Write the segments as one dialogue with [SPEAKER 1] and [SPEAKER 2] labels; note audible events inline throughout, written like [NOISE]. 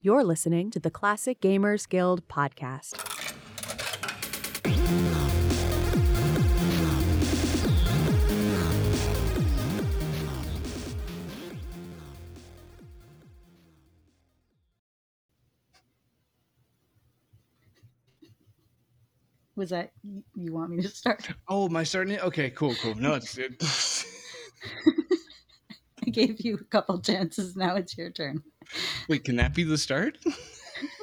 [SPEAKER 1] You're listening to the Classic Gamers Guild podcast.
[SPEAKER 2] Was that you want me to start?
[SPEAKER 3] Oh, my starting it? Okay, cool, cool. No, it's [LAUGHS] it, [LAUGHS]
[SPEAKER 2] I [LAUGHS] gave you a couple chances. Now it's your turn.
[SPEAKER 3] wait. Can that be the start?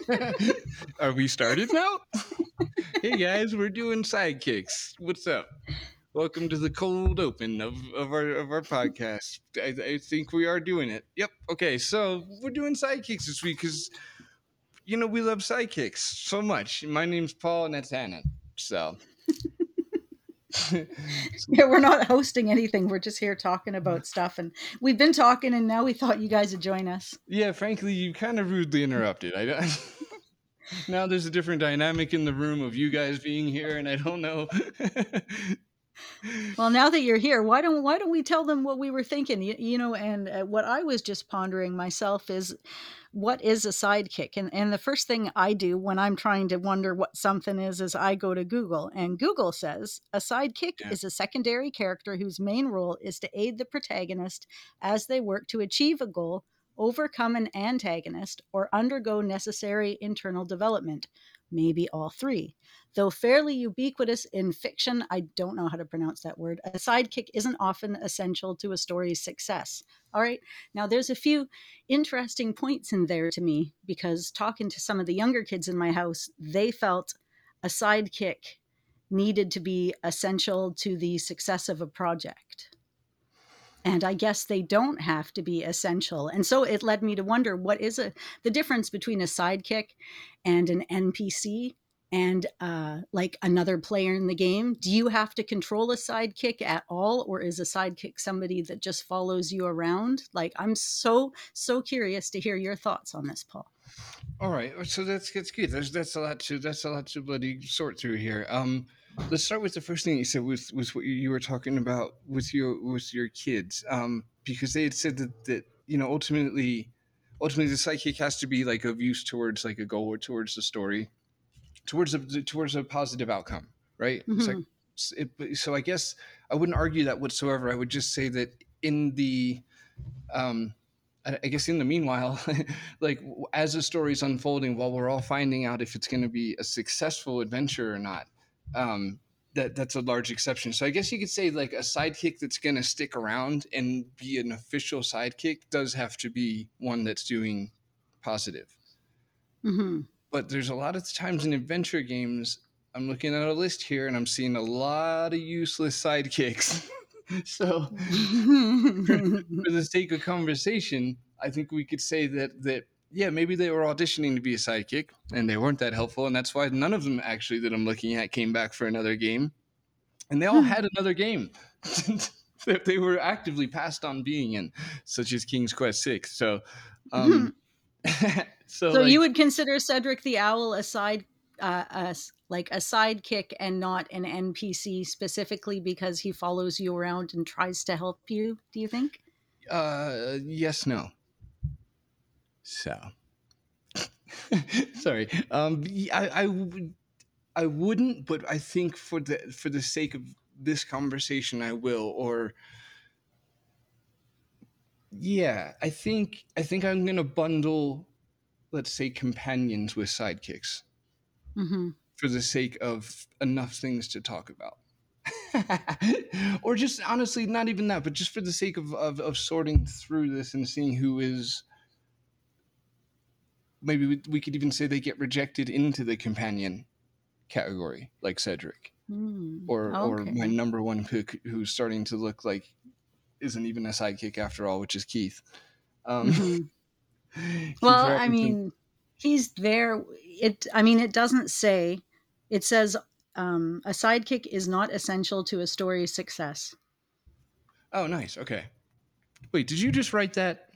[SPEAKER 3] [LAUGHS] Are we started now? hey guys, we're doing sidekicks. What's up? Welcome to the cold open of, of our of our podcast. I, I think we are doing it. Yep. Okay, so we're doing sidekicks this week because you know we love sidekicks so much. My name's Paul, and that's Anna. So. [LAUGHS]
[SPEAKER 2] Yeah, [LAUGHS] we're not hosting anything. We're just here talking about stuff, and we've been talking, and now we thought you guys would join us.
[SPEAKER 3] Yeah, frankly, you kind of rudely interrupted. I don't. [LAUGHS] now there's a different dynamic in the room of you guys being here, and I don't know.
[SPEAKER 2] Well, now that you're here, why don't why don't we tell them what we were thinking? You, you know, and uh, what I was just pondering myself is, what is a sidekick? And and the first thing I do when I'm trying to wonder what something is is I go to Google, and Google says a sidekick
[SPEAKER 3] Yeah.
[SPEAKER 2] is a secondary character whose main role is to aid the protagonist as they work to achieve a goal, overcome an antagonist, or undergo necessary internal development. Maybe all three. Though fairly ubiquitous in fiction, I don't know how to pronounce that word, a sidekick isn't often essential to a story's success. All right, now there's a few interesting points in there to me because talking to some of the younger kids in my house, they felt a sidekick needed to be essential to the success of a project. And I guess they don't have to be essential. And so it led me to wonder what is a, the difference between a sidekick and an NPC and uh, like another player in the game? Do you have to control a sidekick at all, or is a sidekick somebody that just follows you around? Like, I'm so so curious to hear your thoughts on this, Paul.
[SPEAKER 3] All right, so that's that's good. There's that's a lot to that's a lot to bloody sort through here. Um, let's start with the first thing you said was was what you, were talking about with your with your kids. Um, because they had said that that you know ultimately ultimately the sidekick has to be like of use towards like a goal or towards the story, towards a towards a positive outcome, right? It's like it, so I guess I wouldn't argue that whatsoever. I would just say that in the um, I I guess in the meanwhile, [LAUGHS] like as the story's unfolding, while we're all finding out if it's going to be a successful adventure or not, um, that that's a large exception. So I guess you could say like a sidekick that's going to stick around and be an official sidekick does have to be one that's doing positive.
[SPEAKER 2] hmm
[SPEAKER 3] But there's a lot of times in adventure games, I'm looking at a list here and I'm seeing a lot of useless sidekicks. [LAUGHS] so [LAUGHS] for the sake of conversation, I think we could say that that yeah, maybe they were auditioning to be a sidekick and they weren't that helpful, and that's why none of them actually that I'm looking at came back for another game, and they all
[SPEAKER 2] Hmm.
[SPEAKER 3] had another game [LAUGHS] that they were actively passed on being in, such as King's Quest Six. So, um, [LAUGHS] so,
[SPEAKER 2] so
[SPEAKER 3] like,
[SPEAKER 2] you would consider Cedric the Owl a side, uh, a like a sidekick and not an NPC specifically because he follows you around and tries to help you? Do you think?
[SPEAKER 3] Uh, yes, no. So, [LAUGHS] sorry. Um, I, I would, I wouldn't, but I think for the for the sake of this conversation, I will. Or, yeah, I think I think I'm gonna bundle, let's say, companions with sidekicks
[SPEAKER 2] hmm
[SPEAKER 3] for the sake of enough things to talk about. [LAUGHS] or just honestly, not even that, but just for the sake of, of, of sorting through this and seeing who is. Maybe we, we could even say they get rejected into the companion category, like Cedric,
[SPEAKER 2] Mm.
[SPEAKER 3] or or my number one pick, who's starting to look like isn't even a sidekick after all, which is Keith. Um, [LAUGHS]
[SPEAKER 2] Mhm. Well, I mean, he's there. It. I mean, it doesn't say. It says um, a sidekick is not essential to a story's success.
[SPEAKER 3] oh, nice. Okay. Wait, did you just write that?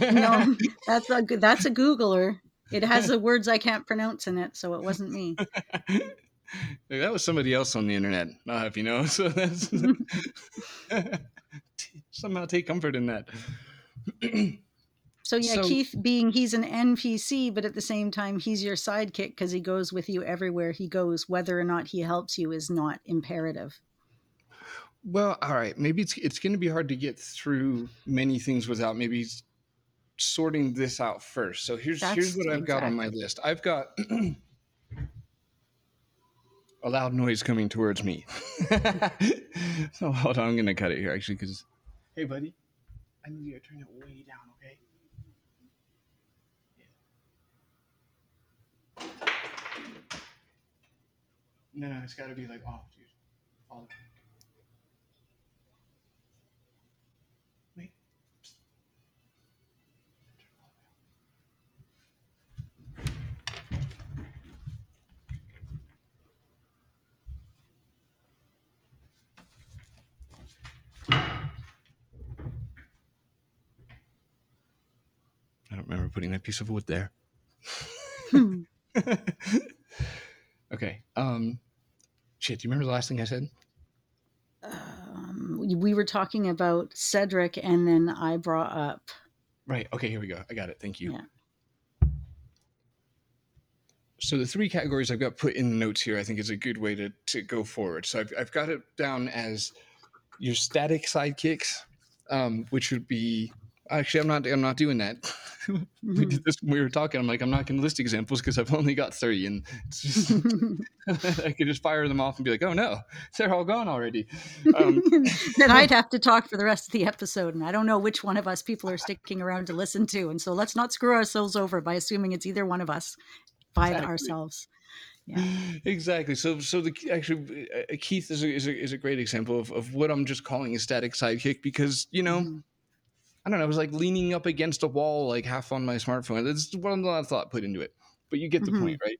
[SPEAKER 2] No, [LAUGHS] that's a good- that's a Googler. It has the words I can't pronounce in it, so it wasn't me. [LAUGHS]
[SPEAKER 3] That was somebody else on the internet. Uh, I'll have you know. [LAUGHS] So that's [LAUGHS] somehow take comfort in that. [CLEARS THROAT]
[SPEAKER 2] So yeah,
[SPEAKER 3] So-
[SPEAKER 2] Keith being he's an NPC, but at the same time he's your sidekick because he goes with you everywhere he goes. Whether or not he helps you is not imperative.
[SPEAKER 3] Well, all right. Maybe it's it's going to be hard to get through many things without maybe sorting this out first. So here's here's what I've got on my list. I've got [CLEARS THROAT] a loud noise coming towards me. [LAUGHS] so hold on, I'm going to cut it here actually because. Hey, buddy, I need you to turn it way down, okay? No, no, it's got to be like off, dude. Follow. Wait. Remember putting that piece of wood there.
[SPEAKER 2] Hmm. [LAUGHS]
[SPEAKER 3] okay. Um shit, do you remember the last thing I said?
[SPEAKER 2] um, we- we were talking about Cedric, and then I brought up
[SPEAKER 3] Right. Okay, here we go. I got it. Thank you.
[SPEAKER 2] Yeah.
[SPEAKER 3] So the three categories I've got put in the notes here, I think is a good way to, to go forward. So I've, I've got it down as your static sidekicks, um, which would be actually I'm not I'm not doing that. [LAUGHS] we did this when we were talking. I'm like I'm not going to list examples because I've only got three, and it's just [LAUGHS] [LAUGHS] I could just fire them off and be like, oh no, they're all gone already. Um,
[SPEAKER 2] then I'd have to talk for the rest of the episode, and I don't know which one of us people are sticking around to listen to, and so let's not screw ourselves over by assuming it's either one of us by
[SPEAKER 3] Exactly.
[SPEAKER 2] ourselves.
[SPEAKER 3] exactly. So, so the actually uh, Keith is a, is a is a great example of, of what I'm just calling a static sidekick because you know
[SPEAKER 2] Mhm.
[SPEAKER 3] I don't know I was like leaning up against a wall like half on my smartphone. That's what a lot of thought put into it, but you get the
[SPEAKER 2] Mhm.
[SPEAKER 3] point, right?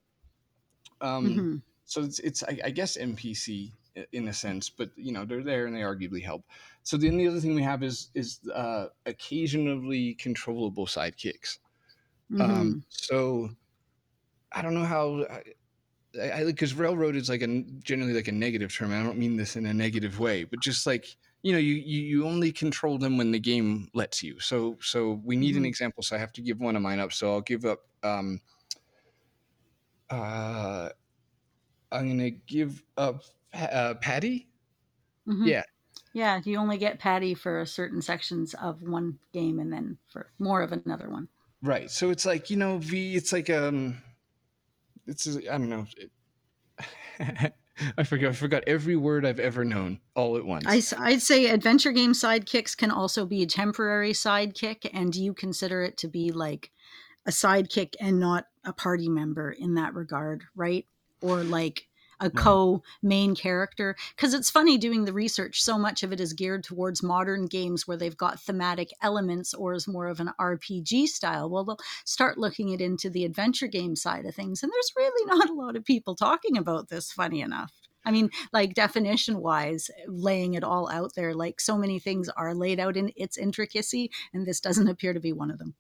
[SPEAKER 3] Um,
[SPEAKER 2] Mhm.
[SPEAKER 3] so it's it's I, I guess NPC in a sense, but you know they're there and they arguably help. So then the other thing we have is is uh, occasionally controllable sidekicks.
[SPEAKER 2] Mhm.
[SPEAKER 3] Um, so I don't know how I because railroad is like a generally like a negative term. I don't mean this in a negative way, but just like you know, you you, you only control them when the game lets you. So so we need an
[SPEAKER 2] Mhm.
[SPEAKER 3] example. So I have to give one of mine up. So I'll give up. Um, uh, I'm gonna give up uh, Patty.
[SPEAKER 2] Mhm.
[SPEAKER 3] Yeah.
[SPEAKER 2] Yeah, you only get Patty for certain sections of one game and then for more of another one.
[SPEAKER 3] Right. So it's like, you know, V, it's like, um, it's, I don't know. It, [LAUGHS] I forgot, I forgot every word I've ever known all at once.
[SPEAKER 2] I, would say adventure game sidekicks can also be a temporary sidekick, and do you consider it to be like a sidekick and not a party member in that regard, right? Or like a mm-hmm.
[SPEAKER 3] Right.
[SPEAKER 2] co main character. Because it's funny doing the research, so much of it is geared towards modern games where they've got thematic elements or is more of an RPG style. Well, they'll start looking it into the adventure game side of things, and there's really [LAUGHS] not a lot of people talking about this, funny enough. I mean, like definition wise, laying it all out there, like so many things are laid out in its intricacy, and this doesn't appear to be one of them.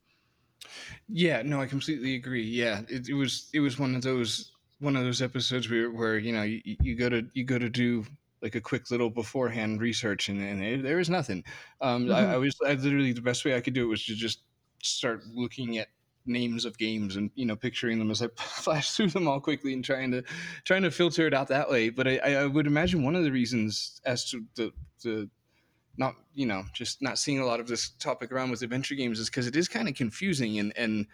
[SPEAKER 3] Yeah, no, I completely agree. Yeah, it, it was it was one of those one of those episodes where where you know you, you go to you go to do like a quick little beforehand research and, and there, there was nothing. Um, I,
[SPEAKER 2] Mhm.
[SPEAKER 3] I was I literally the best way I could do it was to just start looking at names of games and you know picturing them as I [LAUGHS] flash through them all quickly and trying to trying to filter it out that way. But I, I I would imagine one of the reasons as to the the not you know just not seeing a lot of this topic around with adventure games is because it is kind of confusing and and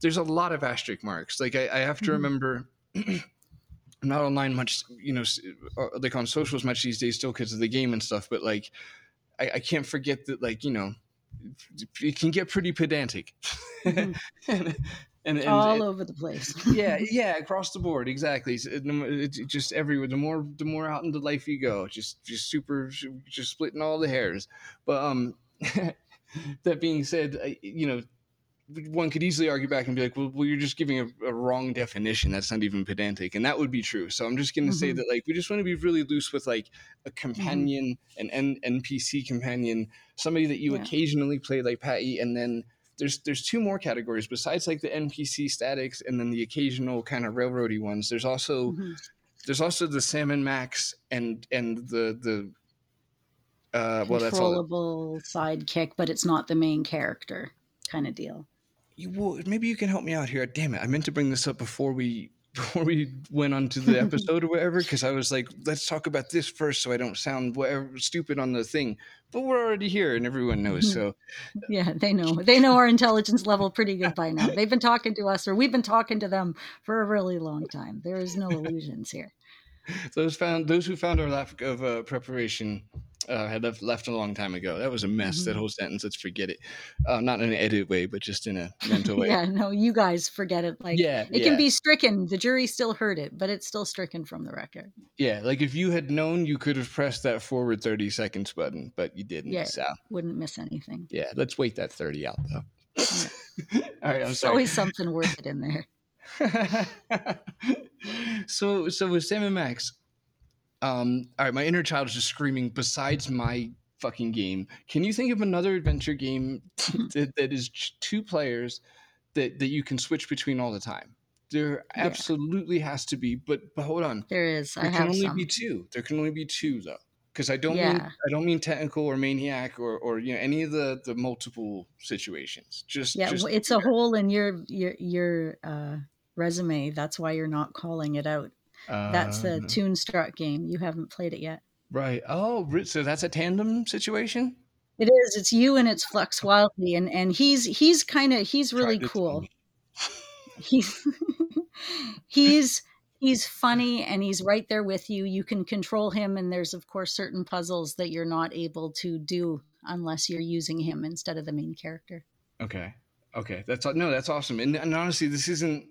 [SPEAKER 3] there's a lot of asterisk marks like i, I have to
[SPEAKER 2] Mhm.
[SPEAKER 3] remember [CLEARS THROAT] not online much you know uh, like on socials much these days still because of the game and stuff but like I, I can't forget that like you know it can get pretty pedantic
[SPEAKER 2] Mhm. [LAUGHS]
[SPEAKER 3] and, and, and,
[SPEAKER 2] all over the place. [LAUGHS]
[SPEAKER 3] yeah, yeah, across the board, exactly. It's, it- it's just everywhere. The more, the more out into life you go, just, just super, just splitting all the hairs. But um, [LAUGHS] that being said, I, you know, one could easily argue back and be like, well, well you're just giving a, a wrong definition. That's not even pedantic, and that would be true. So I'm just going to say
[SPEAKER 2] Mhm.
[SPEAKER 3] that like we just want to be really loose with like a companion, an N- NPC companion, somebody that you
[SPEAKER 2] Yeah.
[SPEAKER 3] occasionally play like Patty, and then there's there's two more categories besides like the NPC statics and then the occasional kind of railroady ones. There's also
[SPEAKER 2] Mhm.
[SPEAKER 3] there's also the Sam and Max and and the the uh well that's all
[SPEAKER 2] Controllable sidekick, but it's not the main character kind of deal.
[SPEAKER 3] You will, maybe you can help me out here. Damn it, I meant to bring this up before we [LAUGHS] before we went on to the [LAUGHS] episode or whatever because I was like, let's talk about this first so I don't sound whatever stupid on the thing. But we're already here and everyone knows. So [LAUGHS]
[SPEAKER 2] Yeah, they know. They know our intelligence level pretty good by now. They've been talking to us, or we've been talking to them for a really long time. There is no illusions here.
[SPEAKER 3] those found those who found our lack of uh, preparation uh, had left, left a long time ago. That was a mess. That
[SPEAKER 2] Mhm.
[SPEAKER 3] whole sentence. Let's forget it. Uh, not in an edit way, but just in a mental [LAUGHS] way.
[SPEAKER 2] Yeah, no, you guys forget it. Like
[SPEAKER 3] yeah,
[SPEAKER 2] it
[SPEAKER 3] yeah.
[SPEAKER 2] can be stricken. The jury still heard it, but it's still stricken from the record.
[SPEAKER 3] Yeah, like if you had known, you could have pressed that forward 30 seconds button, but you didn't.
[SPEAKER 2] Yeah.
[SPEAKER 3] So,
[SPEAKER 2] Wouldn't miss anything.
[SPEAKER 3] yeah, let's wait that 30 out though. [LAUGHS] All right, I'm
[SPEAKER 2] There's
[SPEAKER 3] sorry.
[SPEAKER 2] always something worth it in there. [LAUGHS]
[SPEAKER 3] so, so with Sam and Max, um, all right, my inner child is just screaming. Besides my fucking game, can you think of another adventure game [LAUGHS] that, that is two players that that you can switch between all the time? There
[SPEAKER 2] Yeah.
[SPEAKER 3] absolutely has to be, but but hold on.
[SPEAKER 2] There is. I
[SPEAKER 3] There can
[SPEAKER 2] have
[SPEAKER 3] only
[SPEAKER 2] some.
[SPEAKER 3] be two. There can only be two though, because I don't mean I don't mean Tentacle or maniac or or you know any of the the multiple situations. Just
[SPEAKER 2] Yeah,
[SPEAKER 3] just
[SPEAKER 2] it's a hole in your your your uh, resume. That's why you're not calling it out. That's the
[SPEAKER 3] uh,
[SPEAKER 2] Toonstruck game. You haven't played it yet.
[SPEAKER 3] right. Oh, so that's a tandem situation.
[SPEAKER 2] It is. It's you and it's Flux Wildly, and and he's he's kind of he's really cool. [LAUGHS] He's [LAUGHS] he's he's funny and he's right there with you. You can control him, and there's of course certain puzzles that you're not able to do unless you're using him instead of the main character.
[SPEAKER 3] Okay. Okay. That's no. That's awesome. And, and honestly, this isn't.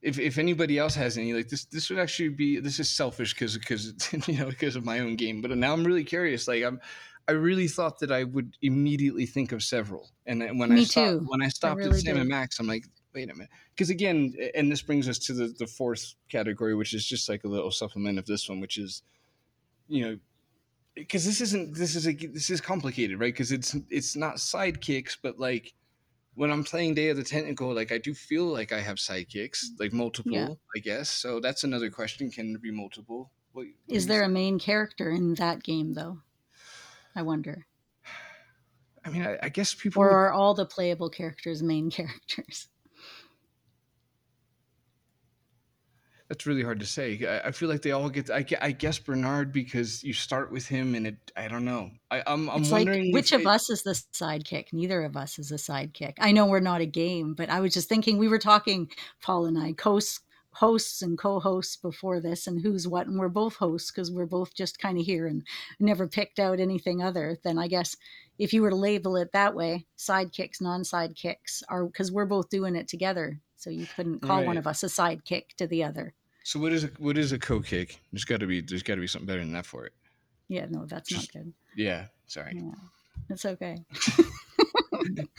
[SPEAKER 3] If, if anybody else has any like this, this would actually be this is selfish because because [LAUGHS] you know because of my own game. But now I'm really curious. Like I'm, I really thought that I would immediately think of several. And then when I stopped,
[SPEAKER 2] too.
[SPEAKER 3] when I stopped
[SPEAKER 2] really
[SPEAKER 3] at Sam and. Max, I'm like, wait a minute. Because again, and this brings us to the the fourth category, which is just like a little supplement of this one, which is, you know, because this isn't this is a this is complicated, right? Because it's it's not sidekicks, but like when I'm playing Day of the Tentacle, like I do feel like I have sidekicks, mm. like multiple, I guess. So that's another question: Can there be multiple? What, what
[SPEAKER 2] Is there a main character in that game though? I wonder. [SIGHS]
[SPEAKER 3] I mean, I, I guess people.
[SPEAKER 2] Or are all the playable characters main [LAUGHS] characters?
[SPEAKER 3] That's really hard to say. I, I feel like they all get. I, I guess Bernard because you start with him, and it. I don't know. I, I'm. I'm
[SPEAKER 2] it's like
[SPEAKER 3] wondering
[SPEAKER 2] which of
[SPEAKER 3] it-
[SPEAKER 2] us is the sidekick? Neither of us is a sidekick. I know we're not a game, but I was just thinking we were talking, Paul and I, hosts, hosts and co-hosts before this, and who's what, and we're both hosts because we're both just kind of here and never picked out anything other than I guess if you were to label it that way, sidekicks, non-sidekicks are because we're both doing it together. So you couldn't call one of us a sidekick to the other.
[SPEAKER 3] So what is a what is a co-kick? There's got to be there's got to be something better than that for it.
[SPEAKER 2] Yeah, no, that's
[SPEAKER 3] Just-
[SPEAKER 2] not good.
[SPEAKER 3] Yeah. Sorry.
[SPEAKER 2] Yeah, it's okay. [LAUGHS] [LAUGHS]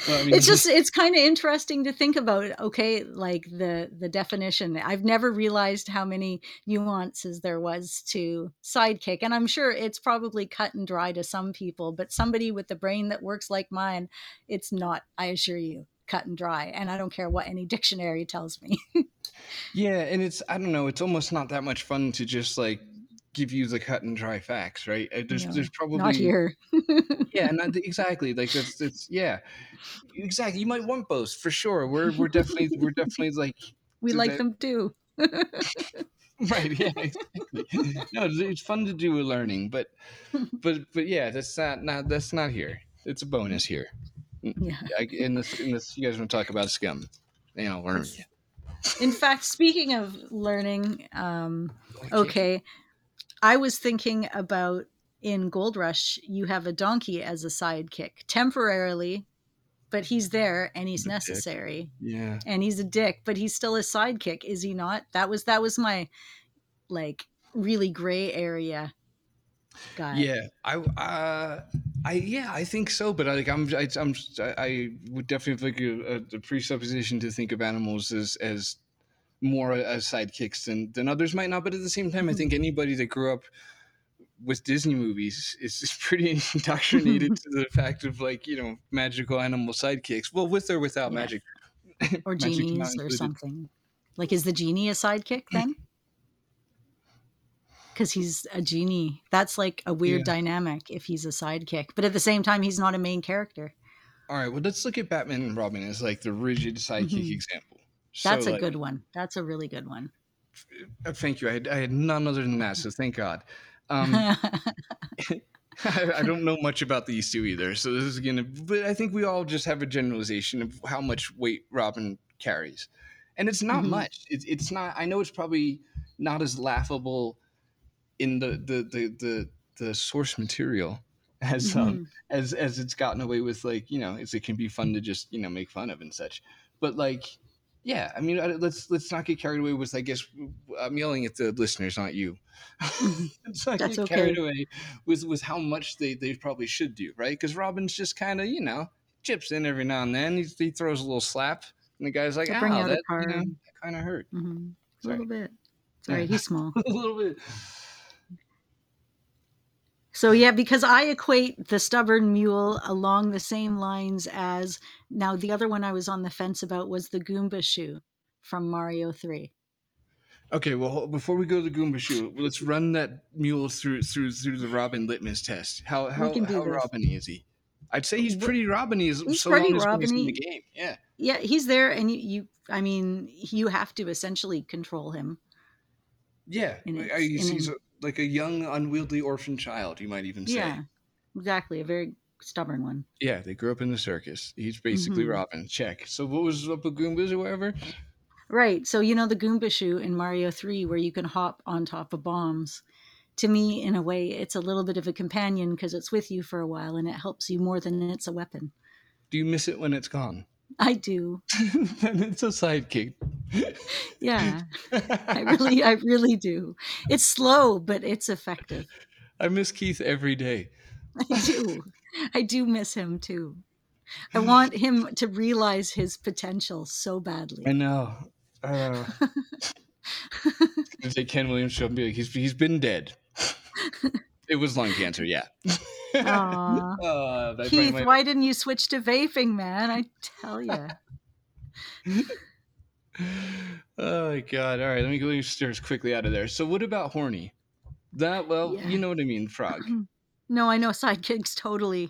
[SPEAKER 3] Well, I mean,
[SPEAKER 2] it's just it's kind of interesting to think about okay like the the definition i've never realized how many nuances there was to sidekick and i'm sure it's probably cut and dry to some people but somebody with the brain that works like mine it's not i assure you cut and dry and i don't care what any [LAUGHS] dictionary tells me
[SPEAKER 3] Yeah, and it's I don't know, it's almost not that much fun to just like give you the cut and dry facts, right? Uh, There's
[SPEAKER 2] No,
[SPEAKER 3] there's probably
[SPEAKER 2] not here [LAUGHS]
[SPEAKER 3] yeah, not exactly like that's it's yeah, exactly. You might want both for sure. We're we're definitely we're definitely like [LAUGHS]
[SPEAKER 2] we like
[SPEAKER 3] that-
[SPEAKER 2] them too [LAUGHS]
[SPEAKER 3] right yeah exactly. no it's, it's fun to do a learning but but but yeah that's not not that's not here it's a bonus here
[SPEAKER 2] yeah
[SPEAKER 3] I, in this in this you guys want to talk about scum you know learn
[SPEAKER 2] in fact speaking of learning um Okay. I was thinking about in Gold Rush, you have a donkey as a sidekick temporarily, but he's there and he's
[SPEAKER 3] He's a dick.
[SPEAKER 2] necessary
[SPEAKER 3] yeah
[SPEAKER 2] and he's a dick, but he's still a sidekick, is he not? That was that was my like really gray area guy.
[SPEAKER 3] yeah i uh i yeah i think so but I, like i'm I, i'm i would definitely like a, a presupposition to think of animals as as more as sidekicks than than others might not but at the same time i think anybody that grew up with disney movies is, is pretty [LAUGHS] indoctrinated [LAUGHS] to the fact of like you know magical animal sidekicks well with or without
[SPEAKER 2] Yeah.
[SPEAKER 3] magic
[SPEAKER 2] Or [LAUGHS]
[SPEAKER 3] Magic
[SPEAKER 2] genies or something. Like is the genie a sidekick then? Because he's a genie. That's like a weird
[SPEAKER 3] Yeah.
[SPEAKER 2] dynamic if he's a sidekick. But at the same time, he's not a main character.
[SPEAKER 3] All right, well, let's look at Batman and Robin as like the rigid sidekick
[SPEAKER 2] Mhm.
[SPEAKER 3] example.
[SPEAKER 2] That's
[SPEAKER 3] So,
[SPEAKER 2] a
[SPEAKER 3] like,
[SPEAKER 2] good one. That's a really good one.
[SPEAKER 3] Thank you. I had, I had none other than that, so thank God. Um, [LAUGHS] [LAUGHS] I, I don't know much about these two either, so this is gonna. But I think we all just have a generalization of how much weight Robin carries, and it's not
[SPEAKER 2] Mhm.
[SPEAKER 3] much. It's it's not. I know it's probably not as laughable in the the the the, the source material [LAUGHS] as um
[SPEAKER 2] Mhm.
[SPEAKER 3] as as it's gotten away with like you know as it can be fun to just you know make fun of and such but like yeah i mean let's let's not get carried away with i guess i'm yelling at the listeners not you
[SPEAKER 2] Mhm. [LAUGHS]
[SPEAKER 3] let's not
[SPEAKER 2] That's
[SPEAKER 3] get carried away with with how much they they probably should do right because robin's just kind of you know chips in every now and then he, he throws a little slap and the guy's like oh that, you know, that kind of hurt
[SPEAKER 2] Mhm. A little bit. [LAUGHS] Sorry,
[SPEAKER 3] Yeah.
[SPEAKER 2] he's small.
[SPEAKER 3] a little bit
[SPEAKER 2] So yeah, because I equate the stubborn mule along the same lines as now the other one I was on the fence about was the Goomba shoe from Mario 3.
[SPEAKER 3] Okay, well, before we go to the Goomba shoe, let's run that mule through through through the Robin litmus test. How how how. Robin is he? I'd say he's pretty Robin-y
[SPEAKER 2] He's
[SPEAKER 3] so
[SPEAKER 2] pretty
[SPEAKER 3] long as he's in the game. Yeah,
[SPEAKER 2] Yeah, he's there and you, you I mean, you have to essentially control him.
[SPEAKER 3] yeah.
[SPEAKER 2] And
[SPEAKER 3] I-
[SPEAKER 2] uh,
[SPEAKER 3] it's-
[SPEAKER 2] uh,
[SPEAKER 3] he's,
[SPEAKER 2] he's
[SPEAKER 3] a, like a young, unwieldy orphan child. You might even say.
[SPEAKER 2] Yeah. Exactly, a very stubborn one.
[SPEAKER 3] Yeah, they grew up in the circus. He's basically
[SPEAKER 2] Mhm.
[SPEAKER 3] Robin. Check. So what was up with Goombas or whatever?
[SPEAKER 2] Right. So you know the Goomba shoe in Mario 3 where you can hop on top of bombs. To me, in a way, it's a little bit of a companion because it's with you for a while and it helps you more than it's a weapon.
[SPEAKER 3] Do you miss it when it's gone?
[SPEAKER 2] I do. [LAUGHS]
[SPEAKER 3] then it's a sidekick.
[SPEAKER 2] Yeah. [LAUGHS] I really I really do. It's slow, but it's effective.
[SPEAKER 3] I miss Keith every day.
[SPEAKER 2] I do. [LAUGHS] I do miss him too. I want him to realize his potential so badly.
[SPEAKER 3] I know. Uh, say Ken Williams show and be like, he's he's been dead. it was lung cancer, yeah. Uh, [LAUGHS]
[SPEAKER 2] Keith, why didn't you switch to vaping, man? I tell you. [LAUGHS]
[SPEAKER 3] Oh my god! All right, let me go upstairs quickly out of there. So, what about horny? That well,
[SPEAKER 2] Yeah.
[SPEAKER 3] you know what I mean, frog. [CLEARS THROAT]
[SPEAKER 2] No, I know [LAUGHS] sidekicks totally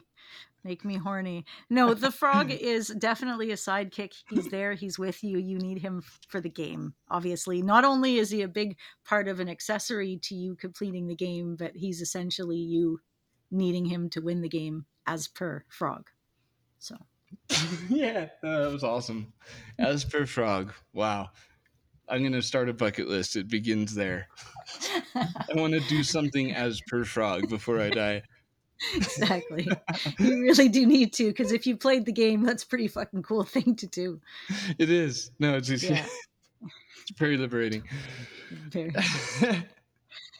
[SPEAKER 2] make me horny. No, the frog is definitely a sidekick. He's there, he's with you. You need him for the game, obviously. Not only is he a big part of an accessory to you completing the game, but he's essentially you needing him to win the game as per frog. So, [LAUGHS]
[SPEAKER 3] yeah, that was awesome. As per frog, wow. I'm gonna start a bucket list. It begins there. I want to do something as per frog before I die. [LAUGHS]
[SPEAKER 2] exactly. you really do need to, because if you played the game, that's a pretty fucking cool thing to do.
[SPEAKER 3] It is. No, it's just,
[SPEAKER 2] Yeah. [LAUGHS]
[SPEAKER 3] it's very liberating.
[SPEAKER 2] Very.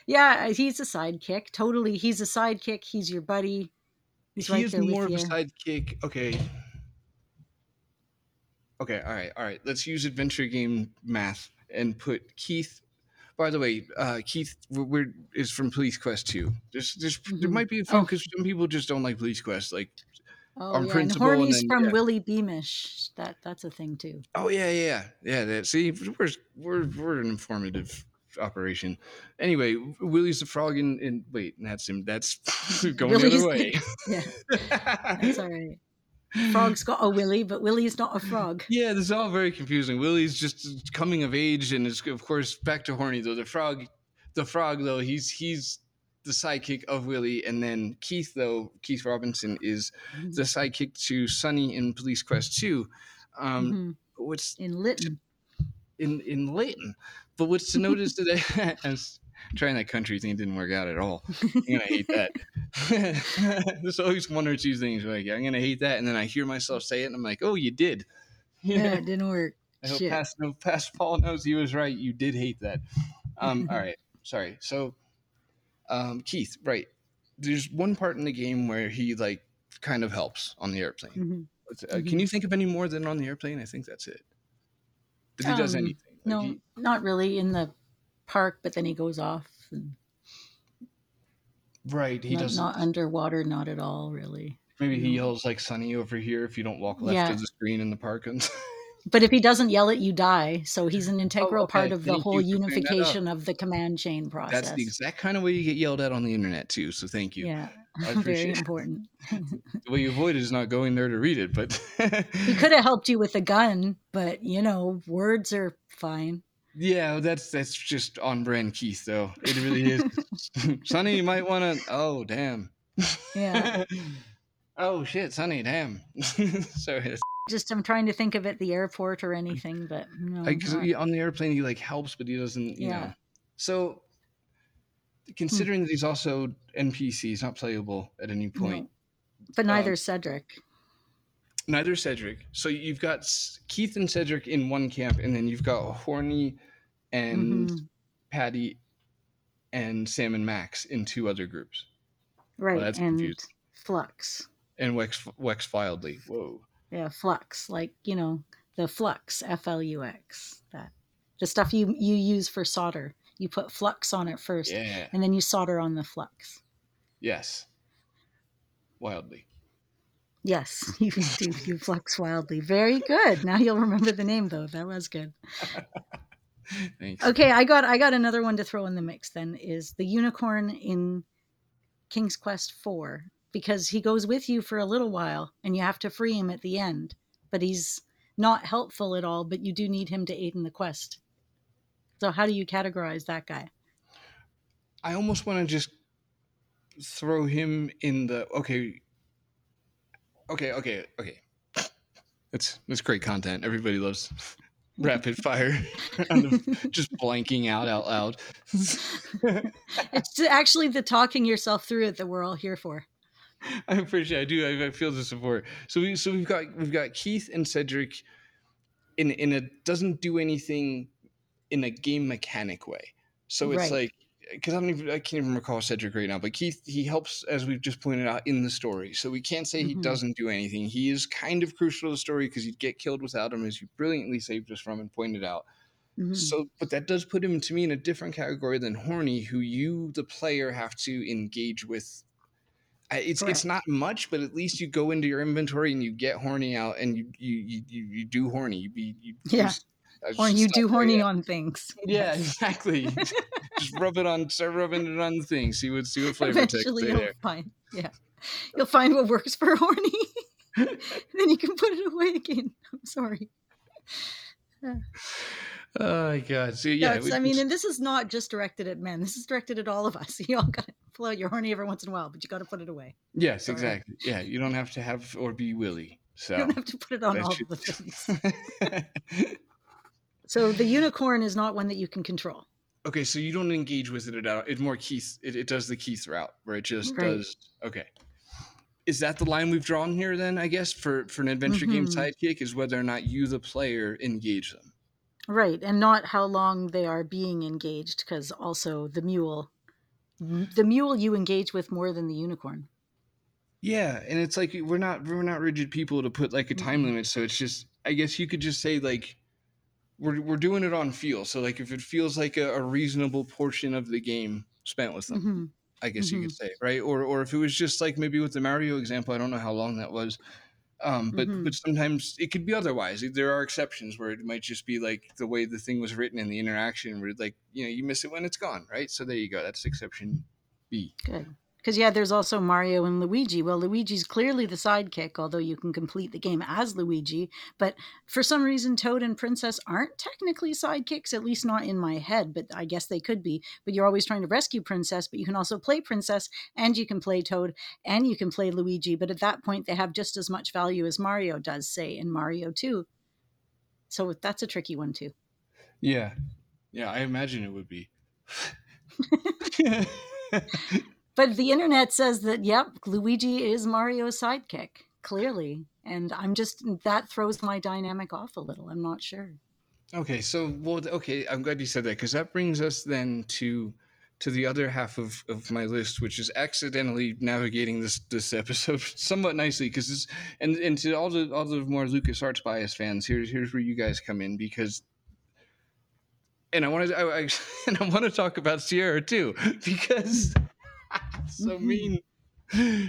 [SPEAKER 2] Yeah, he's a sidekick. Totally. He's a sidekick. He's your buddy. He's
[SPEAKER 3] he
[SPEAKER 2] right
[SPEAKER 3] is
[SPEAKER 2] there
[SPEAKER 3] more of
[SPEAKER 2] you.
[SPEAKER 3] a sidekick. Okay. Okay, all right, all right. Let's use adventure game math and put Keith. By the way, uh, Keith we're, we're, is from Police Quest 2. There's, there's, There
[SPEAKER 2] Mhm.
[SPEAKER 3] might be a
[SPEAKER 2] Oh.
[SPEAKER 3] because some people just don't like Police Quest. Like,
[SPEAKER 2] Oh,
[SPEAKER 3] on
[SPEAKER 2] yeah. And
[SPEAKER 3] principle and
[SPEAKER 2] Horny's
[SPEAKER 3] then-
[SPEAKER 2] from
[SPEAKER 3] yeah.
[SPEAKER 2] Willy Beamish. That that's a thing too.
[SPEAKER 3] oh yeah, yeah, yeah. That see, we're we're we're an informative operation. Anyway, Willie's the frog in, in wait, that's him. That's [LAUGHS] [LAUGHS] going the other way.
[SPEAKER 2] Yeah, that's all right. Frog's got a Willie, but Willie's not a frog.
[SPEAKER 3] Yeah, this is all very confusing. Willie's just coming of age, and is of course back to horny though. The frog, the frog though, he's he's the sidekick of Willie, and then Keith though, Keith Robinson is the sidekick to Sonny in Police Quest Two. Um,
[SPEAKER 2] Mhm.
[SPEAKER 3] what's
[SPEAKER 2] In Lytton.
[SPEAKER 3] in in Lytton? But what's to notice today? [LAUGHS] I was trying that country thing didn't work out at all. I'm gonna hate that. [LAUGHS] There's always one or two things like I'm gonna hate that, and then I hear myself say it, and I'm like, oh, you did. [LAUGHS]
[SPEAKER 2] Yeah, it didn't work.
[SPEAKER 3] I hope
[SPEAKER 2] Shit.
[SPEAKER 3] past no past Paul knows he was right. You did hate that. Um, all right, sorry. So, um, Keith, right? There's one part in the game where he like kind of helps on the airplane.
[SPEAKER 2] Mhm.
[SPEAKER 3] Uh,
[SPEAKER 2] Mhm.
[SPEAKER 3] Can you think of any more than on the airplane? I think that's it. If he does
[SPEAKER 2] Um,
[SPEAKER 3] anything, like,
[SPEAKER 2] No,
[SPEAKER 3] he-
[SPEAKER 2] not really in the park, but then he goes off. And
[SPEAKER 3] right? He
[SPEAKER 2] not,
[SPEAKER 3] does.
[SPEAKER 2] not underwater, not at all, really.
[SPEAKER 3] Maybe he yells like Sonny over here if you don't walk left
[SPEAKER 2] Yeah.
[SPEAKER 3] of the screen in the park. And [LAUGHS]
[SPEAKER 2] But if he doesn't yell it, you die. So he's an oh, integral
[SPEAKER 3] Oh, okay.
[SPEAKER 2] part of the whole
[SPEAKER 3] you for clearing that up.
[SPEAKER 2] unification of the command chain process.
[SPEAKER 3] that's the exact kind of way you get yelled at on the internet too. So thank you.
[SPEAKER 2] Yeah.
[SPEAKER 3] I [LAUGHS]
[SPEAKER 2] very important.
[SPEAKER 3] The way you avoid it is not going there to read it, but [LAUGHS]
[SPEAKER 2] He could have helped you with a gun, but you know, words are fine.
[SPEAKER 3] yeah, that's that's just on brand Keith though. It really is. [LAUGHS] Sonny, you might want to. Oh damn.
[SPEAKER 2] Yeah.
[SPEAKER 3] oh shit, Sonny, damn. Sorry,
[SPEAKER 2] Just I'm trying to think of at the airport or anything, but no. not-
[SPEAKER 3] on the airplane he like helps, but he doesn't. You
[SPEAKER 2] Yeah.
[SPEAKER 3] know. So considering that he's also NPCs, not playable at any point.
[SPEAKER 2] no. But neither
[SPEAKER 3] um,
[SPEAKER 2] Cedric.
[SPEAKER 3] Neither Cedric. So you've got Keith and Cedric in one camp, and then you've got Horny and
[SPEAKER 2] Mhm.
[SPEAKER 3] Patty and Sam and Max in two other groups,
[SPEAKER 2] Right.
[SPEAKER 3] that's
[SPEAKER 2] and
[SPEAKER 3] confusing.
[SPEAKER 2] Flux.
[SPEAKER 3] and Wex Wex Wildly. Whoa.
[SPEAKER 2] Yeah, flux, like you know, the flux, F L U X. That the stuff you you use for solder. You put flux on it first,
[SPEAKER 3] Yeah.
[SPEAKER 2] and then you solder on the flux.
[SPEAKER 3] Yes. Wildly.
[SPEAKER 2] Yes, [LAUGHS] you do. You flux wildly. Very good. Now you'll remember the name though. That was good. [LAUGHS]
[SPEAKER 3] Thanks.
[SPEAKER 2] Okay, I got I got another one to throw in the mix. Then is the unicorn in King's Quest Four because he goes with you for a little while, and you have to free him at the end. But he's not helpful at all. But you do need him to aid in the quest. So how do you categorize that guy?
[SPEAKER 3] I almost want to just throw him in the okay. Okay, okay, okay. That's that's great content. Everybody loves [LAUGHS] rapid fire, [LAUGHS] just blanking out out loud. [LAUGHS]
[SPEAKER 2] It's actually the talking yourself through it that we're all here for.
[SPEAKER 3] I appreciate. I do. I, I feel the support. So we so we've got we've got Keith and Cedric in in a doesn't do anything in a game mechanic way. So it's
[SPEAKER 2] Right.
[SPEAKER 3] like because I don't even I can't even recall Cedric right now, but Keith he helps as we've just pointed out in the story. So we can't say he
[SPEAKER 2] Mhm.
[SPEAKER 3] doesn't do anything. He is kind of crucial to the story because you'd get killed without him, as you brilliantly saved us from and pointed out.
[SPEAKER 2] Mhm.
[SPEAKER 3] So, but that does put him to me in a different category than horny, who you, the player, have to engage with. It's it's not much, but at least you go into your inventory and you get horny out, and you you you, you, you do horny. You be you
[SPEAKER 2] Yeah. Or you do horny on things. [LAUGHS]
[SPEAKER 3] Yeah, exactly. [LAUGHS] just rub it on, start rubbing it on the thing. See what see what flavor takes
[SPEAKER 2] Eventually
[SPEAKER 3] there.
[SPEAKER 2] you'll find. Yeah. [LAUGHS] You'll find what works for horny. then you can put it away again. I'm sorry. [SIGHS]
[SPEAKER 3] Oh my god! So
[SPEAKER 2] Yeah, it's,
[SPEAKER 3] it
[SPEAKER 2] I mean, and this is not just directed at men. This is directed at all of us. You all got to pull out your horny every once in a while, but you got to put it away.
[SPEAKER 3] yes, exactly. Yeah, you don't have to have or be willy. So
[SPEAKER 2] You don't have to put it on all
[SPEAKER 3] should-
[SPEAKER 2] the things. So the unicorn is not one that you can control.
[SPEAKER 3] Okay, so you don't engage with it at all. It's more Keith. It, it does the Keith route where it just
[SPEAKER 2] Right.
[SPEAKER 3] does. Okay, is that the line we've drawn here? Then I guess for for an adventure game
[SPEAKER 2] Mhm.
[SPEAKER 3] sidekick is whether or not you, the player, engage them.
[SPEAKER 2] Right, and not how long they are being engaged, because also the mule, the mule you engage with more than the unicorn.
[SPEAKER 3] Yeah, and it's like we're not we're not rigid people to put like a time
[SPEAKER 2] Mhm.
[SPEAKER 3] limit. So it's just I guess you could just say like we're we're doing it on feel. So like if it feels like a, a reasonable portion of the game spent with them.
[SPEAKER 2] hmm
[SPEAKER 3] I guess you could
[SPEAKER 2] Mm-hmm.
[SPEAKER 3] say, right? Or or if it was just like maybe with the Mario example, I don't know how long that was. Um, but
[SPEAKER 2] Mhm.
[SPEAKER 3] but sometimes it could be otherwise. There are exceptions where it might just be like the way the thing was written in the interaction, where like you know you miss it when it's gone, right? So there you go. That's exception B.
[SPEAKER 2] Good. Because, yeah, there's also Mario and Luigi. Well, Luigi's clearly the sidekick, although you can complete the game as Luigi. But for some reason, Toad and Princess aren't technically sidekicks, at least not in my head, but I guess they could be. But you're always trying to rescue Princess, but you can also play Princess, and you can play Toad, and you can play Luigi. But at that point, they have just as much value as Mario does, say, in Mario 2. So that's a tricky one, too.
[SPEAKER 3] Yeah, yeah. I imagine it would be. [LAUGHS] [LAUGHS] [LAUGHS]
[SPEAKER 2] But the internet says that, yep, Luigi is Mario's sidekick, clearly. And I'm just, that throws my dynamic off a little. I'm not sure.
[SPEAKER 3] Okay, so well, okay, I'm glad you said that because that brings us then to to the other half of, of my list, which is accidentally navigating this this episode [LAUGHS] somewhat nicely because this and and to all the all the more Lucas Arts bias fans, here's here's where you guys come in because. And I want to, I, I, [LAUGHS] and I want to talk about Sierra too, [LAUGHS] because [LAUGHS] so mean.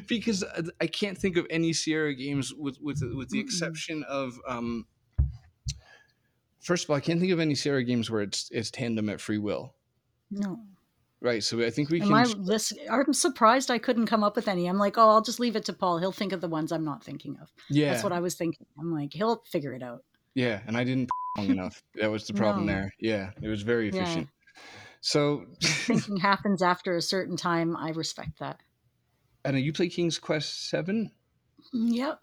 [SPEAKER 3] Because I- I can't think of any Sierra games with with with the
[SPEAKER 2] Mm-mm.
[SPEAKER 3] exception of um, First of all, I can't think of any Sierra games where it's it's tandem at free will.
[SPEAKER 2] No.
[SPEAKER 3] right. So I think we
[SPEAKER 2] And
[SPEAKER 3] can.
[SPEAKER 2] my list, I'm surprised I couldn't come up with any. I'm like, oh, I'll just leave it to Paul. He'll think of the ones I'm not thinking of.
[SPEAKER 3] yeah,
[SPEAKER 2] That's what I was thinking. I'm like, he'll figure it out.
[SPEAKER 3] yeah, and I didn't [LAUGHS] long enough. That was the problem
[SPEAKER 2] No.
[SPEAKER 3] there. Yeah, it was very
[SPEAKER 2] Yeah.
[SPEAKER 3] So, [LAUGHS]
[SPEAKER 2] Thinking happens after a certain time. I respect that.
[SPEAKER 3] I know you play King's Quest Seven,
[SPEAKER 2] Yep.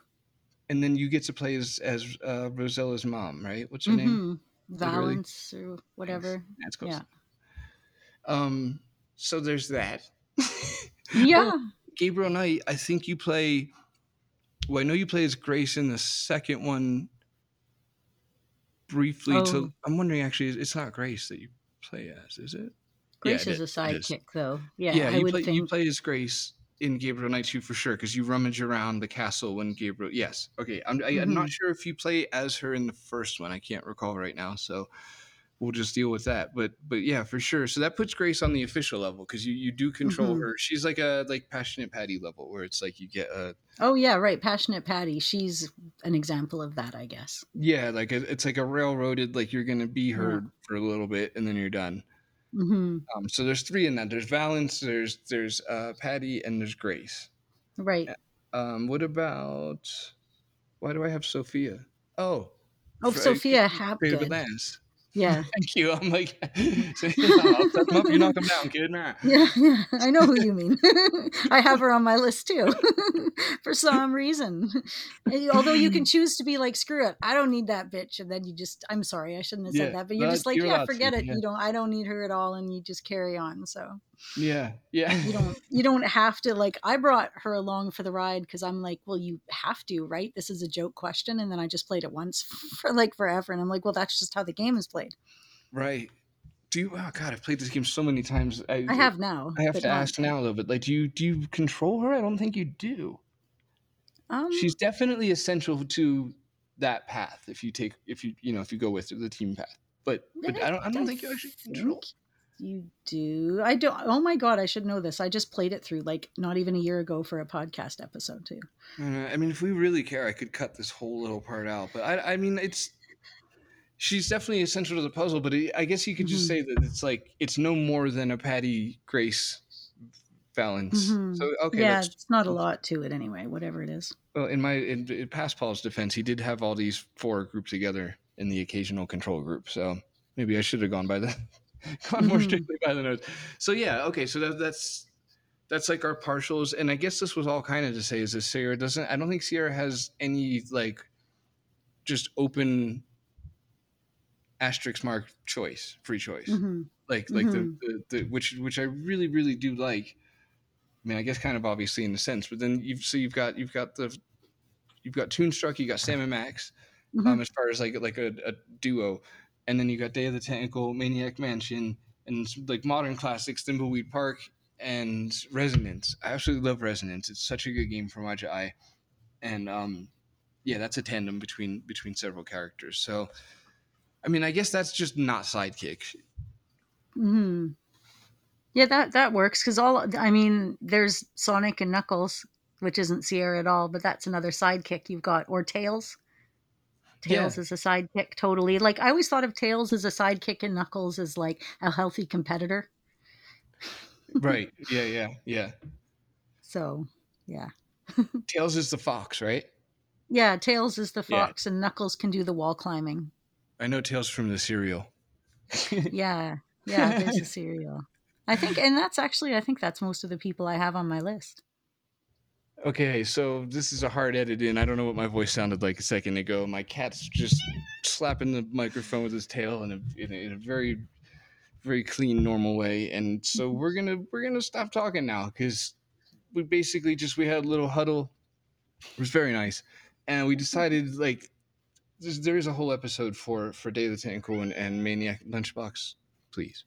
[SPEAKER 3] and then you get to play as as uh, Rosella's mom, right? What's her name?
[SPEAKER 2] hmm
[SPEAKER 3] Literally.
[SPEAKER 2] Valence or whatever.
[SPEAKER 3] That's close.
[SPEAKER 2] Yeah.
[SPEAKER 3] Um. So there's that. [LAUGHS]
[SPEAKER 2] Yeah.
[SPEAKER 3] Gabriel Knight, I think you play. Well, I know you play as Grace in the second one. Briefly,
[SPEAKER 2] Oh.
[SPEAKER 3] to I'm wondering. Actually, it's not Grace that you play as, is it?
[SPEAKER 2] Grace
[SPEAKER 3] Yeah,
[SPEAKER 2] is
[SPEAKER 3] it
[SPEAKER 2] a
[SPEAKER 3] is. It is.
[SPEAKER 2] sidekick, though. Yeah,
[SPEAKER 3] Yeah,
[SPEAKER 2] I
[SPEAKER 3] you
[SPEAKER 2] would
[SPEAKER 3] play
[SPEAKER 2] think.
[SPEAKER 3] you play as Grace in Gabriel Knight 2 for sure because you rummage around the castle when Gabriel. Yes, okay. I'm I, I'm
[SPEAKER 2] Mhm.
[SPEAKER 3] not sure if you play as her in the first one. I can't recall right now, so we'll just deal with that. But but yeah, for sure. So that puts Grace on the official level because you you do control
[SPEAKER 2] Mhm.
[SPEAKER 3] her. She's like a like passionate Patty level where it's like you get a
[SPEAKER 2] Oh yeah, right. Passionate Patty. She's an example of that, I guess.
[SPEAKER 3] yeah like a, it's like a railroaded like you're gonna be her
[SPEAKER 2] Yeah.
[SPEAKER 3] for a little bit and then you're done.
[SPEAKER 2] hmm
[SPEAKER 3] Um, so there's three in that. There's Valence, there's there's uh, Patty, and there's Grace.
[SPEAKER 2] Right.
[SPEAKER 3] Um, what about why do I have Sophia? Oh,
[SPEAKER 2] Oh, Sophia
[SPEAKER 3] Creative
[SPEAKER 2] Hapgood. Yeah. [LAUGHS]
[SPEAKER 3] Thank you. I'm like, [LAUGHS] [LAUGHS] so, I'll set them up. You knock them down, kid. Nah.
[SPEAKER 2] Yeah, yeah, I know who you mean. I have her on my list too, for some reason. Eh, although you can choose to be like, screw it, I don't need that bitch, and then you just, I'm sorry, I shouldn't have said
[SPEAKER 3] Yeah,
[SPEAKER 2] that, but you're just like, yeah,
[SPEAKER 3] to,
[SPEAKER 2] forget it.
[SPEAKER 3] yeah.
[SPEAKER 2] You don't, I don't need her at all, and you just carry on. So
[SPEAKER 3] Yeah, yeah.
[SPEAKER 2] you don't, [LAUGHS] you don't have to like. I brought her along for the ride because I'm like, well, you have to, right? This is a joke question, and then I just played it once [LAUGHS] for like forever, and I'm like, well, that's just how the game is played.
[SPEAKER 3] right. Do you? Oh God, I've played this game so many times. I,
[SPEAKER 2] I have now.
[SPEAKER 3] I have to
[SPEAKER 2] not-
[SPEAKER 3] ask now though. But like, do you do you control her? I don't think you do.
[SPEAKER 2] Um,
[SPEAKER 3] She's definitely essential to that path. If you take, if you you know, if you go with the team path. But but I don't. I don't think you actually control.
[SPEAKER 2] You do. I don't. Oh my god, I should know this. I just played it through like not even a year ago for a podcast episode too.
[SPEAKER 3] Uh, I mean, if we really care, I could cut this whole little part out. But I, I mean, it's she's definitely essential to the puzzle. But it, I guess you could just
[SPEAKER 2] Mhm.
[SPEAKER 3] say that it's like it's no more than a Patty Grace balance.
[SPEAKER 2] Mhm.
[SPEAKER 3] So okay,
[SPEAKER 2] yeah, it's not a lot to it anyway. Whatever it is.
[SPEAKER 3] well, in my in, in past Paul's defense, he did have all these four grouped together in the occasional control group. So maybe I should have gone by the [LAUGHS] [LAUGHS] gone more
[SPEAKER 2] Mhm.
[SPEAKER 3] strictly by the notes. So yeah, okay, so that, that's that's like our partials, and I guess this was all kind of to say is that Sierra doesn't. I don't think Sierra has any like just open asterisk mark choice, free choice,
[SPEAKER 2] hmm
[SPEAKER 3] like like
[SPEAKER 2] Mhm.
[SPEAKER 3] the, the the which which I really really do like. I mean, I guess kind of obviously in a sense, but then you've so you've got you've got the you've got Toonstruck, you got Sam and Max,
[SPEAKER 2] Mhm.
[SPEAKER 3] um, as far as like like a, a duo, and then you got Day of the Tentacle, Maniac Mansion, and like modern classics, Thimbleweed Park, and Resonance. I absolutely love Resonance. It's such a good game for Maja Eye, and um, yeah, that's a tandem between between several characters. So, I mean, I guess that's just not sidekick.
[SPEAKER 2] hmm Yeah, that that works because all I mean, there's Sonic and Knuckles, which isn't Sierra at all, but that's another sidekick you've got, or Tails.
[SPEAKER 3] Yeah.
[SPEAKER 2] Tails is a sidekick, totally. Like I always thought of Tails as a sidekick and Knuckles as like a healthy competitor.
[SPEAKER 3] right? [LAUGHS] Yeah, yeah, yeah.
[SPEAKER 2] So, yeah, [LAUGHS]
[SPEAKER 3] Tails is the fox, right?
[SPEAKER 2] yeah. Tails is the
[SPEAKER 3] Yeah.
[SPEAKER 2] fox, and Knuckles can do the wall climbing.
[SPEAKER 3] I know Tails from the cereal. [LAUGHS]
[SPEAKER 2] Yeah, yeah. There's a cereal. I think, and that's actually, I think that's most of the people I have on my list.
[SPEAKER 3] Okay, so this is a hard edit in. I don't know what my voice sounded like a second ago. My cat's just slapping the microphone with his tail in a, in a, in a very, very clean, normal way. And so we're gonna we're gonna stop talking now because we basically just we had a little huddle. It was very nice, and we decided like there is a whole episode for for Day of the Tentacle and, and Maniac Lunchbox. Please,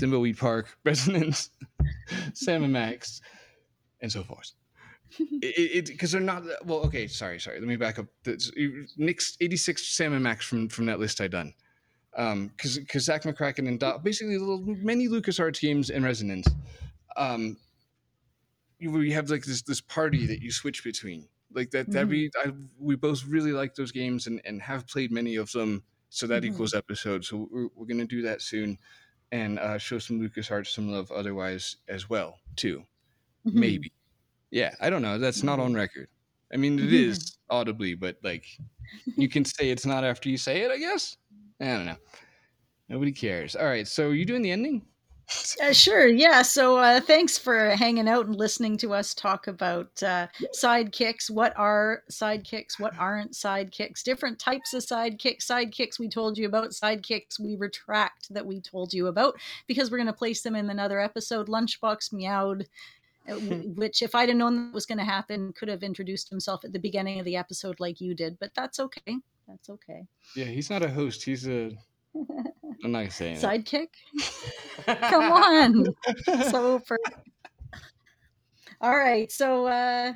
[SPEAKER 3] Thimbleweed Park, [LAUGHS] Resonance, Sam and Max and so forth. [LAUGHS] it because they're not well. Okay, sorry, sorry. Let me back up. That's- Nick's eighty six Sam and Max from from that list I done. Um, because because Zak McKracken and Doc, basically little many LucasArts games and Resonance. Um, you, we have like this this party that you switch between. Like that that
[SPEAKER 2] Mhm.
[SPEAKER 3] we I, we both really like those games and and have played many of them. So that
[SPEAKER 2] Mhm.
[SPEAKER 3] equals episodes. So we're, we're gonna do that soon. and uh, show some LucasArts some love otherwise as well too.
[SPEAKER 2] Mhm.
[SPEAKER 3] Maybe. Yeah, I don't know. That's not on record. I mean, it is audibly, but like you can say it's not after you say it. I guess. I don't know. Nobody cares. All right. So you doing the ending?
[SPEAKER 2] Uh, sure, yeah. So uh, thanks for hanging out and listening to us talk about uh, sidekicks. What are sidekicks? What aren't sidekicks? Different types of sidekicks. Sidekicks we told you about. Sidekicks we retract that we told you about because we're going to place them in another episode. Lunchbox meowed. [LAUGHS] Which, if I'd have known that was going to happen, could have introduced himself at the beginning of the episode like you did. But that's okay. That's okay.
[SPEAKER 3] Yeah, he's not a host. He's a. I'm not saying
[SPEAKER 2] Sidekick. [LAUGHS] Come on. [LAUGHS] so for all right so uh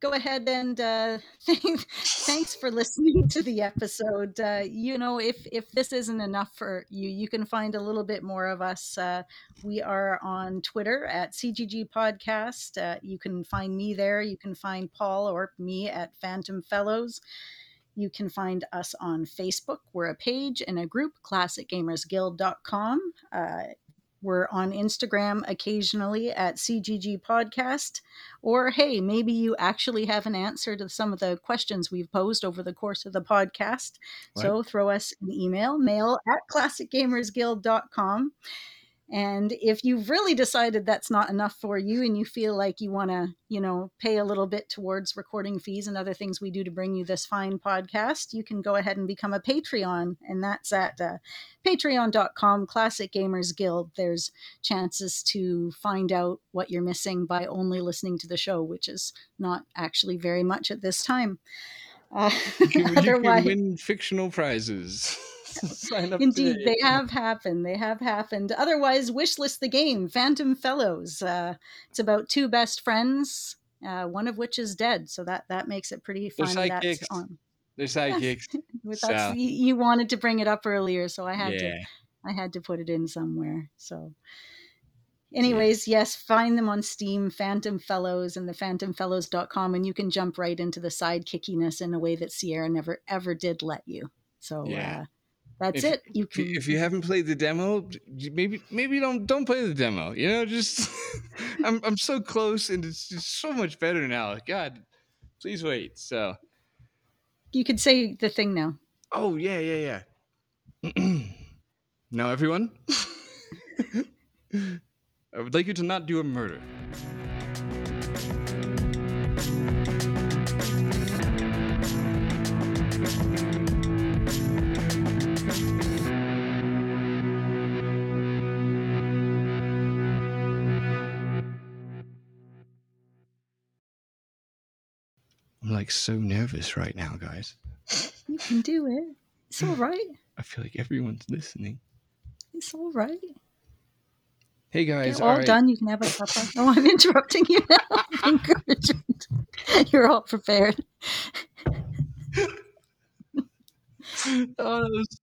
[SPEAKER 2] go ahead and uh [LAUGHS] thanks thanks for listening to the episode uh you know if if this isn't enough for you you can find a little bit more of us uh we are on twitter at cgg podcast uh, you can find me there you can find paul or me at phantom fellows you can find us on Facebook. We're a page and a group, classicgamersguild.com. Uh, we're on Instagram occasionally at CGG Podcast. Or hey, maybe you actually have an answer to some of the questions we've posed over the course of the podcast. So throw us an email, mail at classicgamersguild.com. And if you've really decided that's not enough for you and you feel like you want to, you know, pay a little bit towards recording fees and other things we do to bring you this fine podcast, you can go ahead and become a Patreon. And that's at uh, patreon.com Classic Gamers Guild. There's chances to find out what you're missing by only listening to the show, which is not actually very much at this time. Uh, [LAUGHS]
[SPEAKER 3] You you can win fictional prizes. [LAUGHS] [LAUGHS] Sign up
[SPEAKER 2] Indeed,
[SPEAKER 3] today.
[SPEAKER 2] they have happened. They have happened. Otherwise, wishlist the game, Phantom Fellows. Uh, it's about two best friends, uh, one of which is dead, so that that makes it pretty
[SPEAKER 3] They're
[SPEAKER 2] fun. That's
[SPEAKER 3] sidekicks.
[SPEAKER 2] on.
[SPEAKER 3] They're sidekicks. [LAUGHS]
[SPEAKER 2] But
[SPEAKER 3] So-
[SPEAKER 2] that's, you, you wanted to bring it up earlier, so I had to. I had to put it in somewhere. So, anyways, yes, find them on Steam, Phantom Fellows, and the phantomfellows.com, and you can jump right into the sidekickiness in a way that Sierra never ever did let you. So,
[SPEAKER 3] Yeah.
[SPEAKER 2] uh, that's
[SPEAKER 3] If-
[SPEAKER 2] it. You
[SPEAKER 3] If you,
[SPEAKER 2] can
[SPEAKER 3] if you haven't played the demo, maybe maybe don't don't play the demo. You know, just [LAUGHS] I'm I'm so close, and it's just so much better now. God, please wait. So,
[SPEAKER 2] you could say the thing now.
[SPEAKER 3] oh yeah, yeah, yeah. [CLEARS THROAT] now, everyone, [LAUGHS] I would like you to not do a murder. Like so nervous right now, guys.
[SPEAKER 2] You can do it. It's all [SIGHS] right.
[SPEAKER 3] I feel like everyone's listening.
[SPEAKER 2] It's all right.
[SPEAKER 3] Hey guys,
[SPEAKER 2] You're all
[SPEAKER 3] all right.
[SPEAKER 2] done. You can have a supper. [LAUGHS] Oh, I'm interrupting you now. [LAUGHS] Encouragement. You're all prepared. [LAUGHS]
[SPEAKER 3] oh, that was